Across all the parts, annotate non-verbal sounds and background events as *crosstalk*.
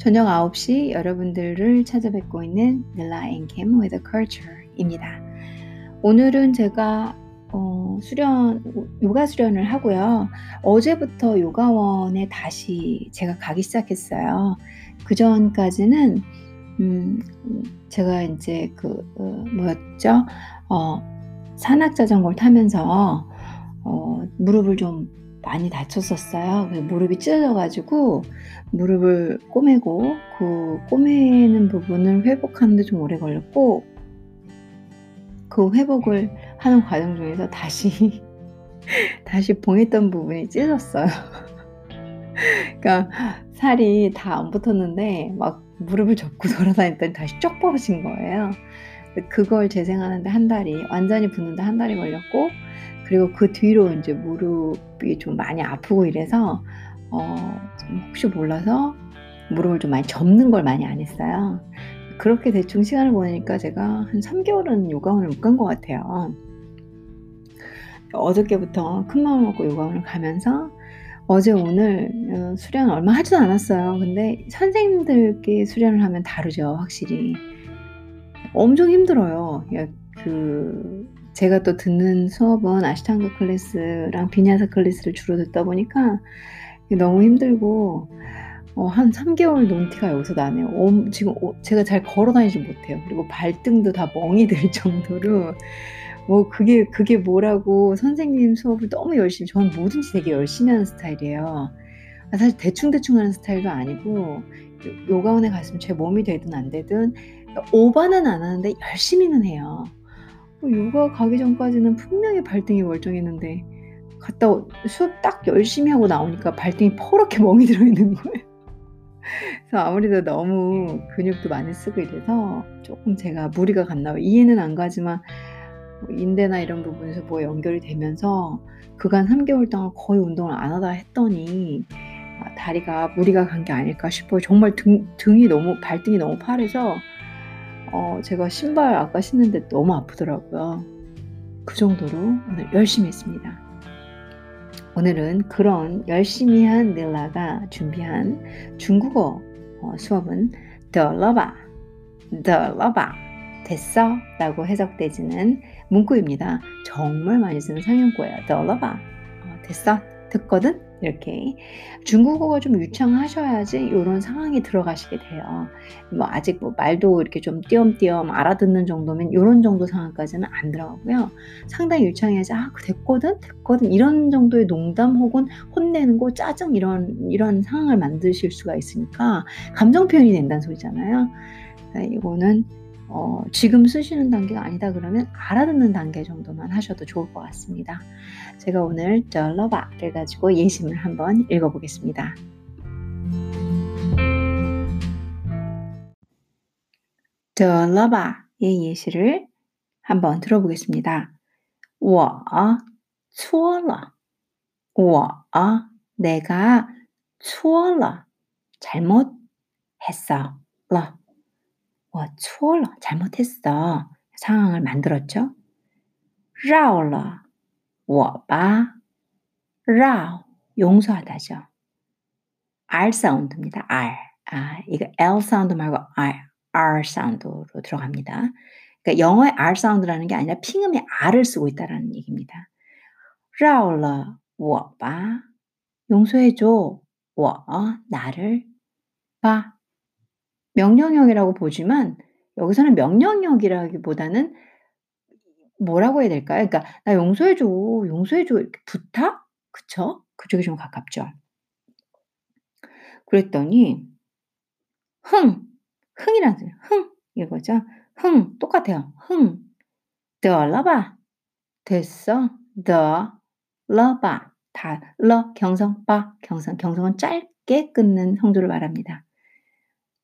저녁 9시 여러분들을 찾아뵙고 있는 닐라 앤캠 with a culture입니다. 오늘은 제가 어, 수련, 요가 수련을 하고요. 어제부터 요가원에 다시 제가 가기 시작했어요. 그 전까지는, 음, 제가 이제 그, 어, 뭐였죠? 어, 산악 자전거를 타면서, 어, 무릎을 좀 많이 다쳤었어요. 무릎이 찢어져가지고 무릎을 꼬매고 그 꼬매는 부분을 회복하는데 좀 오래 걸렸고 그 회복을 하는 과정 중에서 다시 *laughs* 다시 봉했던 부분이 찢어졌어요. *laughs* 그러니까 살이 다 안 붙었는데 막 무릎을 접고 *laughs* 돌아다녔더니 다시 쪽 벌어진 거예요. 그걸 재생하는데 한 달이 완전히 붙는데 한 달이 걸렸고 그리고 그 뒤로 이제 무릎이 좀 많이 아프고 이래서 어, 혹시 몰라서 무릎을 좀 많이 접는 걸 많이 안 했어요. 그렇게 대충 시간을 보내니까 제가 한 3개월은 요가원을 못 간 것 같아요. 어저께부터 큰 마음을 먹고 요가원을 가면서 어제 오늘 어, 수련 얼마 하지도 않았어요. 근데 선생님들께 수련을 하면 다르죠, 확실히. 엄청 힘들어요. 그 제가 또 듣는 수업은 Ashtanga 클래스랑 Vinyasa 클래스를 주로 듣다 보니까 너무 힘들고 어, 한 3개월 논 티가 여기서 나네요. 어, 지금 어, 제가 잘 걸어 다니지 못해요. 그리고 발등도 다 멍이 들 정도로 뭐 그게 그게 뭐라고 선생님 수업을 너무 열심히 저는 뭐든지 되게 열심히 하는 스타일이에요. 아, 사실 대충대충 하는 스타일도 아니고 요가원에 갔으면 제 몸이 되든 안 되든 오바는 안 하는데 열심히는 해요. 뭐 요가 가기 전까지는 분명히 발등이 멀쩡했는데 갔다 수업 딱 열심히 하고 나오니까 발등이 퍼렇게 *laughs* 멍이 들어 있는 거예요. 그래서 아무래도 너무 근육도 많이 쓰고 이래서 조금 제가 무리가 갔나 봐요. 이해는 안 가지만 뭐 인대나 이런 부분에서 뭐 연결이 되면서 그간 3개월 동안 거의 운동을 안 하다 했더니 아, 다리가 무리가 간 게 아닐까 싶어요. 정말 등, 등이 너무 발등이 너무 파래서 어, 제가 신발 아까 신는데 너무 아프더라고요. 그 정도로 오늘 열심히 했습니다. 오늘은 그런 열심히 한 닐라가 준비한 중국어 어, 수업은 The Lover, The Lover, 됐어? 라고 해석되지는 문구입니다. 정말 많이 쓰는 상용구예요. The Lover, 어, 됐어? 듣거든? 이렇게 중국어가 좀 유창하셔야지 이런 상황에 들어가시게 돼요. 뭐 아직 뭐 말도 이렇게 좀 띄엄띄엄 알아듣는 정도면 이런 정도 상황까지는 안 들어가고요. 상당히 유창해야지 아 됐거든 됐거든 이런 정도의 농담 혹은 혼내는 거 짜증 이런 이런 상황을 만드실 수가 있으니까 감정 표현이 된다는 소리잖아요. 그러니까 이거는 어, 지금 쓰시는 단계가 아니다 그러면 알아듣는 단계 정도만 하셔도 좋을 것 같습니다. 제가 오늘 쩔러바를 가지고 예심을 한번 읽어보겠습니다. 쩔러바의 예시를 한번 들어보겠습니다. 我错了我 내가 错了 잘못했어 了 我错了 잘못했어 상황을 만들었죠. 绕了 我吧绕 용서하다죠. R 사운드입니다. R. 아, 이거 L 사운드 말고 R, R 사운드로 들어갑니다. 그러니까 영어의 R 사운드라는 게 아니라 핑음의 R을 쓰고 있다라는 얘기입니다. 绕了我吧 용서해줘. 我 나를 봐. 명령형이라고 보지만 여기서는 명령형이라기보다는 뭐라고 해야 될까요? 그러니까 나 용서해 줘, 용서해 줘 이렇게 부탁? 그쵸? 그쪽이 좀 가깝죠. 그랬더니 흥, 흥이란 소리, 흥 이거죠. 흥 똑같아요. 흥, 더 러봐, 됐어, 더 러봐, 다 러 경성 바 경성 경성은 짧게 끊는 성조를 말합니다.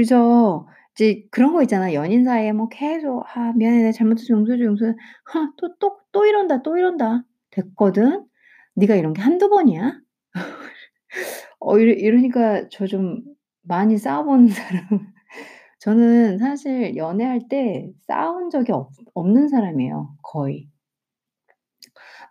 그래서 이제 그런 거 있잖아. 연인 사이에 뭐 계속 "아 미안해. 내가 잘못했어. 용서해 줘, 용서해" 하또또 또 이런다, 또 이런다. "됐거든. 네가 이런 게 한두 번이야?" *laughs* 어 이러 이러니까 저 좀 많이 싸워 본 *laughs* 사람 저는 사실 연애할 때 싸운 적이 없 없는 사람이에요 거의.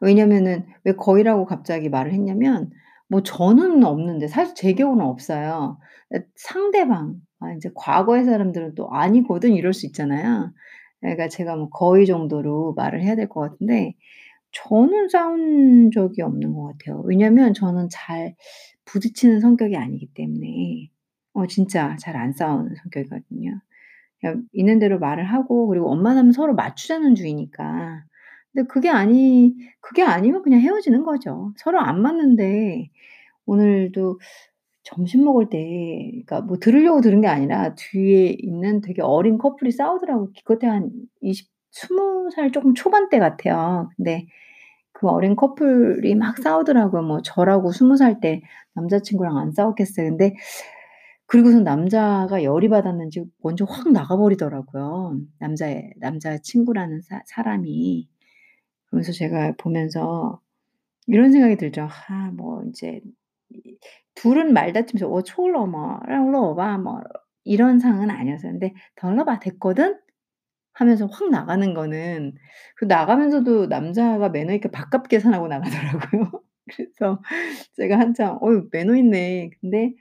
왜냐면은 왜 거의라고 갑자기 말을 했냐면 뭐 저는 없는데 사실 제 경우는 없어요. 에 상대방 아 인제 과거의 사람들은 또 "아니거든." 이럴 수 있잖아요. 그러니까 제가 뭐 거의 정도로 말을 해야 될 것 같은데 저는 싸운 적이 없는 것 같아요. 왜냐면 저는 잘 부딪히는 성격이 아니기 때문에. 어 진짜 잘 안 싸우는 성격이거든요. 그냥 있는 대로 말을 하고 그리고 원만하면 서로 맞추자는 주의니까. 근데 그게 아니 그게 아니면 그냥 헤어지는 거죠. 서로 안 맞는데 오늘도 점심 먹을 때 그러니까 뭐 들으려고 들은 게 아니라 뒤에 있는 되게 어린 커플이 싸우더라고요. 기껏해야 한20 20살 쪼끔 초반대 같아요. 근데 그 어린 커플이 막 싸우더라고요. 뭐 저라고 20살 때 남자 친구랑 안 싸웠겠어요. 근데 그리고선 남자가 열이 받았는지 먼저 확 나가 버리더라고요 남자애 남자 친구라는 사 사람이. 그러면서 제가 보면서 이런 생각이 들죠. '아 뭐 인제 이 둘은 말다툼이죠. "어 초올러 뭐 올러 봐." 뭐 이런 상황은 아니었어요. 근데 "덜러 봐 됐거든?" 하면서 확 나가는 거는 그 나가면서도 남자가 매너 있게 밥값 계산하고 나가더라고요. *laughs* 그래서 제가 한참 '어유 매너 있네.' 근데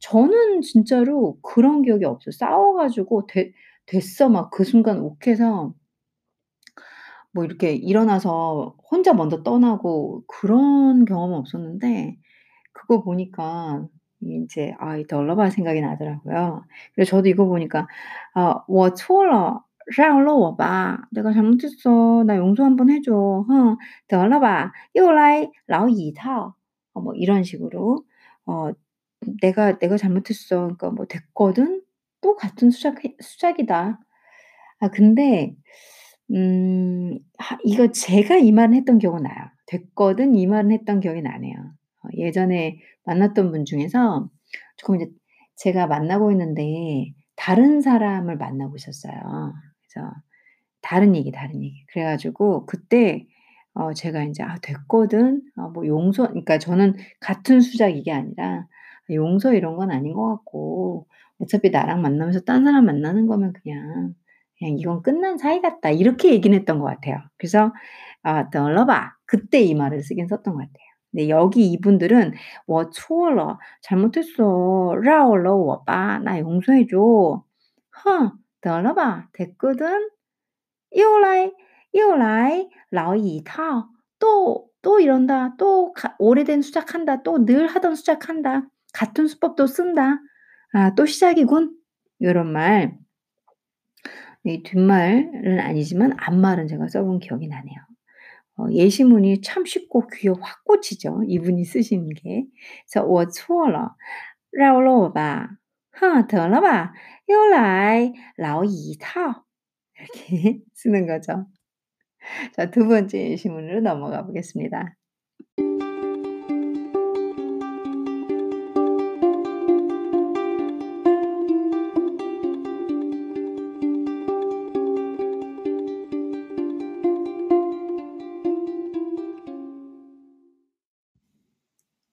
저는 진짜로 그런 기억이 없어. 싸워 가지고 됐 됐어 막 그 순간 욱해서 뭐 이렇게 일어나서 혼자 먼저 떠나고 그런 경험은 없었는데 그거 보니까 인제 아 이 得了吧 생각이 나더라고요. 그래서 저도 이거 보니까 아 我错了让了我吧. "내가 잘못했어. 나 용서 한번 해 줘. 흥 得了吧又来老一套." 어 뭐 이런 식으로 어 "내가 내가 잘못했어. 그러니까 뭐 됐거든. 또 같은 수작해 수작이다." 아 근데 음 하 이거 제가 이 말은 했던 기억은 나요. "됐거든." 이 말은 했던 기억이 나네요. 어, 예전에 만났던 분 중에서 조금 이제 제가 만나고 있는데 다른 사람을 만나고 있었어요. 그래서 다른 얘기, 다른 얘기. 그래가지고 그때 어 제가 이제 '아 됐거든.' 어 뭐 용서 그러니까 저는 같은 수작 이게 아니라 '용서 이런 건 아닌 것 같고 어차피 나랑 만나면서 딴 사람 만나는 거면 그냥, 그냥 이건 끝난 사이 같다.' 이렇게 얘기는 했던 것 같아요. 그래서 아 '덜어봐.' 그때 이 말을 쓰긴 썼던 것 같아요. 근데 여기 이분들은 我错了 잘못했어. 饶了我吧 나 용서해 줘. 哼得了吧 됐거든. 又来又来老一套 또 또 이런다. 또 가 오래된 수작한다. 또 늘 하던 수작한다. 같은 수법 또 쓴다. 아 또 시작이군. 요런 말. 이 뒷말은 아니지만 앞말은 제가 써 본 기억이 나네요. 어 예시문이 참 쉽고 귀에 확 꽂히죠 이분이 쓰신 게. 그래서 我错了饶了我吧哼得了吧又来老一套. 이렇게 *laughs* 쓰는 거죠. 자 두 번째 예시문으로 넘어가 보겠습니다.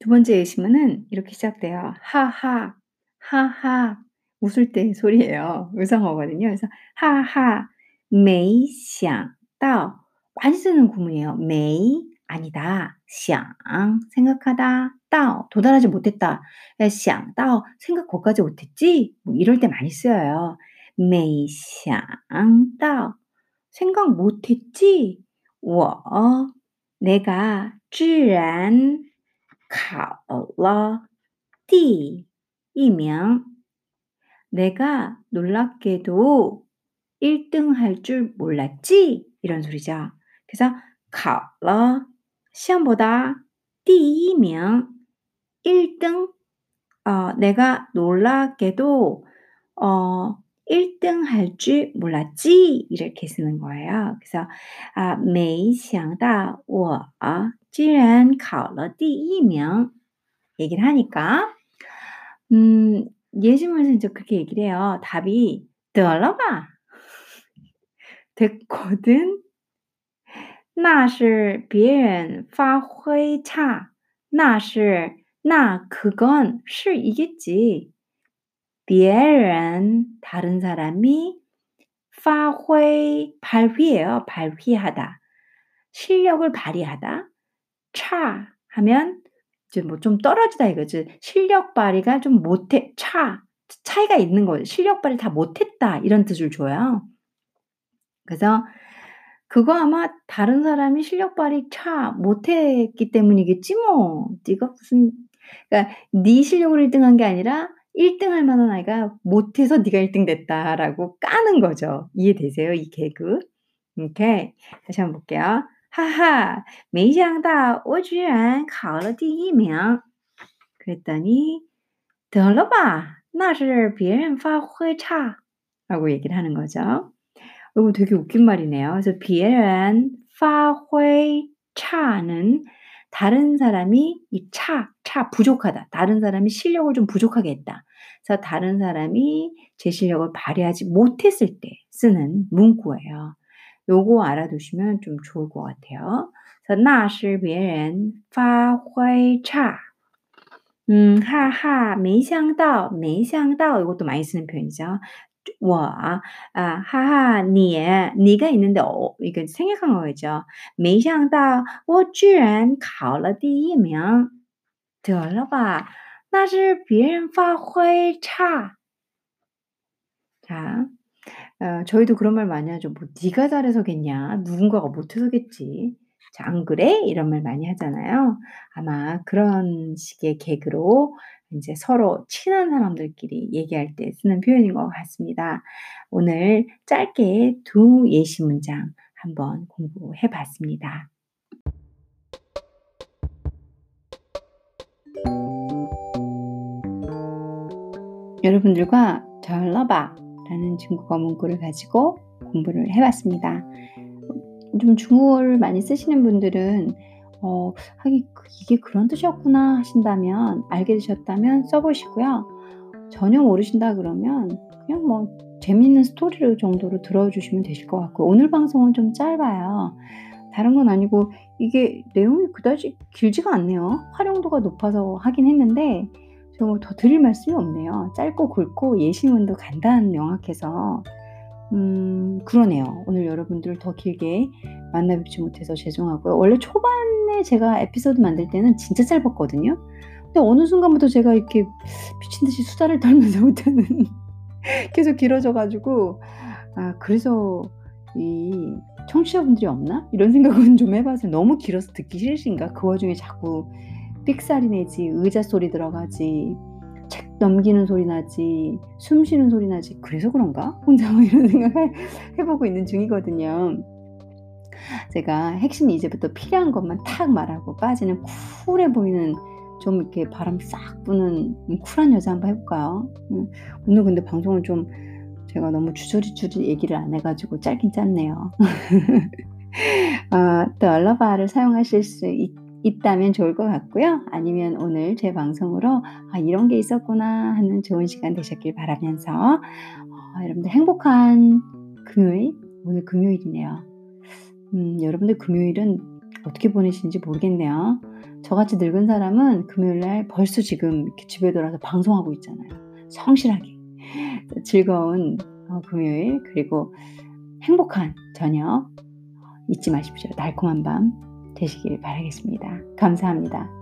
두 번째 예시문은 이렇게 시작돼요. 하하, 하하 웃을 때 소리예요. 의성어거든요. 그래서 하하 没想到 많이 쓰는 구문이에요. 没 아니다. 想 생각하다. 到 도달하지 못했다. 예 想到 생각 거기까지 못했지? 뭐 이럴 때 많이 쓰여요. 没想到 생각 못했지? 我 내가 居然 考了第一名 내가 놀랍게도 1 등 할 줄 몰랐지? 이런 소리죠. 그래서 考了 시험 보다 第一名 1 등 어 내가 놀랍게도 어 1 등 할 줄 몰랐지? 이렇게 쓰는 거예요. 그래서 아 没想到我居然考了第一名 얘기를 하니까 음 예시문에서 인제 그렇게 얘기를 해요. 답이 得了吧 됐거든. *laughs* 那是别人发挥差那是那 그건 是이겠지. 别人 다른 사람이 发挥 발휘예요. 발휘하다. 실력을 발휘하다. 차 하면 이제 뭐 좀 떨어지다 이거지. 실력 발휘가 좀 못해 차 차이가 있는 거예요. 실력 발휘 다 못했다 이런 뜻을 줘요. 그래서 그거 아마 다른 사람이 실력 발휘 차 못했기 때문이겠지 뭐. 네가 무슨 그러니까 네 실력으로 1 등한 게 아니라 1 등 할 만한 아이가 못해서 네가 1등 됐다라고 까는 거죠. 이해되세요? 이 개그? 오케이. 다시 한번 볼게요. 哈哈，没想到我居然考了第一名。 그랬더니 得了吧，那是别人发挥差 라고 얘기를 하는 거죠. 이거 되게 웃긴 말이네요. 그래서 别人发挥差는 다른 사람이 이 차, 차 부족하다. 다른 사람이 실력을 좀 부족하게 했다. 그래서 다른 사람이 제 실력을 발휘하지 못했을 때 쓰는 문구예요. 요거 알아두시면 좀 좋을 것 같아요. 그래서 那是别人发挥差. 음, 하하, 没想到,没想到 이것도 많이 쓰는 표현이죠. 我 아, 하하, 你 네가 있는데 어, 이거 생략한 거겠죠. 没想到我居然考了第一名.得了吧，那是别人发挥差. 자, 어, 저희도 그런 말 많이 하죠. 뭐 네가 잘해서겠냐? 누군가가 못해서겠지. 자, 안 그래? 이런 말 많이 하잖아요. 아마 그런 식의 개그로 이제 서로 친한 사람들끼리 얘기할 때 쓰는 표현인 것 같습니다. 오늘 짧게 두 예시 문장 한번 공부해 봤습니다. 여러분들과 절러봐 라는 중국어 문구를 가지고 공부를 해봤습니다. 좀 중국어를 많이 쓰시는 분들은 어 하긴 이게 그런 뜻이었구나 하신다면 알게 되셨다면 써 보시고요. 전혀 모르신다 그러면 그냥 뭐 재미있는 스토리를 정도로 들어 주시면 되실 것 같고요. 오늘 방송은 좀 짧아요. 다른 건 아니고 이게 내용이 그다지 길지가 않네요. 활용도가 높아서 하긴 했는데 제가 뭐더 드릴 말씀이 없네요. 짧고 굵고 예시문도 간단 명확해서 음 그러네요. 오늘 여러분들 더 길게 만나 뵙지 못해서 죄송하고요. 원래 초반에 제가 에피소드 만들 때는 진짜 짧았거든요. 근데 어느 순간부터 제가 이렇게 미친 듯이 수다를 *laughs* 떨면서부터는 *laughs* 계속 길어져 가지고 아 그래서 이 '청취자분들이 없나?' 이런 생각은 좀 해 봤어요. 너무 길어서 듣기 싫으신가? 그 와중에 자꾸 삑사리 내지 의자 소리 들어가지 책 넘기는 소리 나지 숨 쉬는 소리 나지 그래서 그런가? 혼자 뭐 이런 생각을 *laughs* 해 보고 있는 중이거든요. 제가 핵심이 이제부터 필요한 것만 탁 말하고 빠지는 쿨해 보이는 좀 이렇게 바람 싹 부는 쿨한 여자 한번 해 볼까요? 음 오늘 근데 방송을 좀 제가 너무 주저리주저리 얘기를 안 해 가지고 짧긴 짧네요. 어 *laughs* 또 얼러바를 사용하실 수 있 있다면 좋을 것 같고요. 아니면 오늘 제 방송으로 '아 이런 게 있었구나.' 하는 좋은 시간 되셨길 바라면서 어 여러분들 행복한 금요일 오늘 금요일이네요. 음 여러분들 금요일은 어떻게 보내시는지 모르겠네요. 저같이 늙은 사람은 금요일 날 벌써 지금 이렇게 집에 들어와서 방송하고 있잖아요. 성실하게. *laughs* 즐거운 어 금요일 그리고 행복한 저녁 잊지 마십시오. 달콤한 밤 되시길 바라겠습니다. 감사합니다.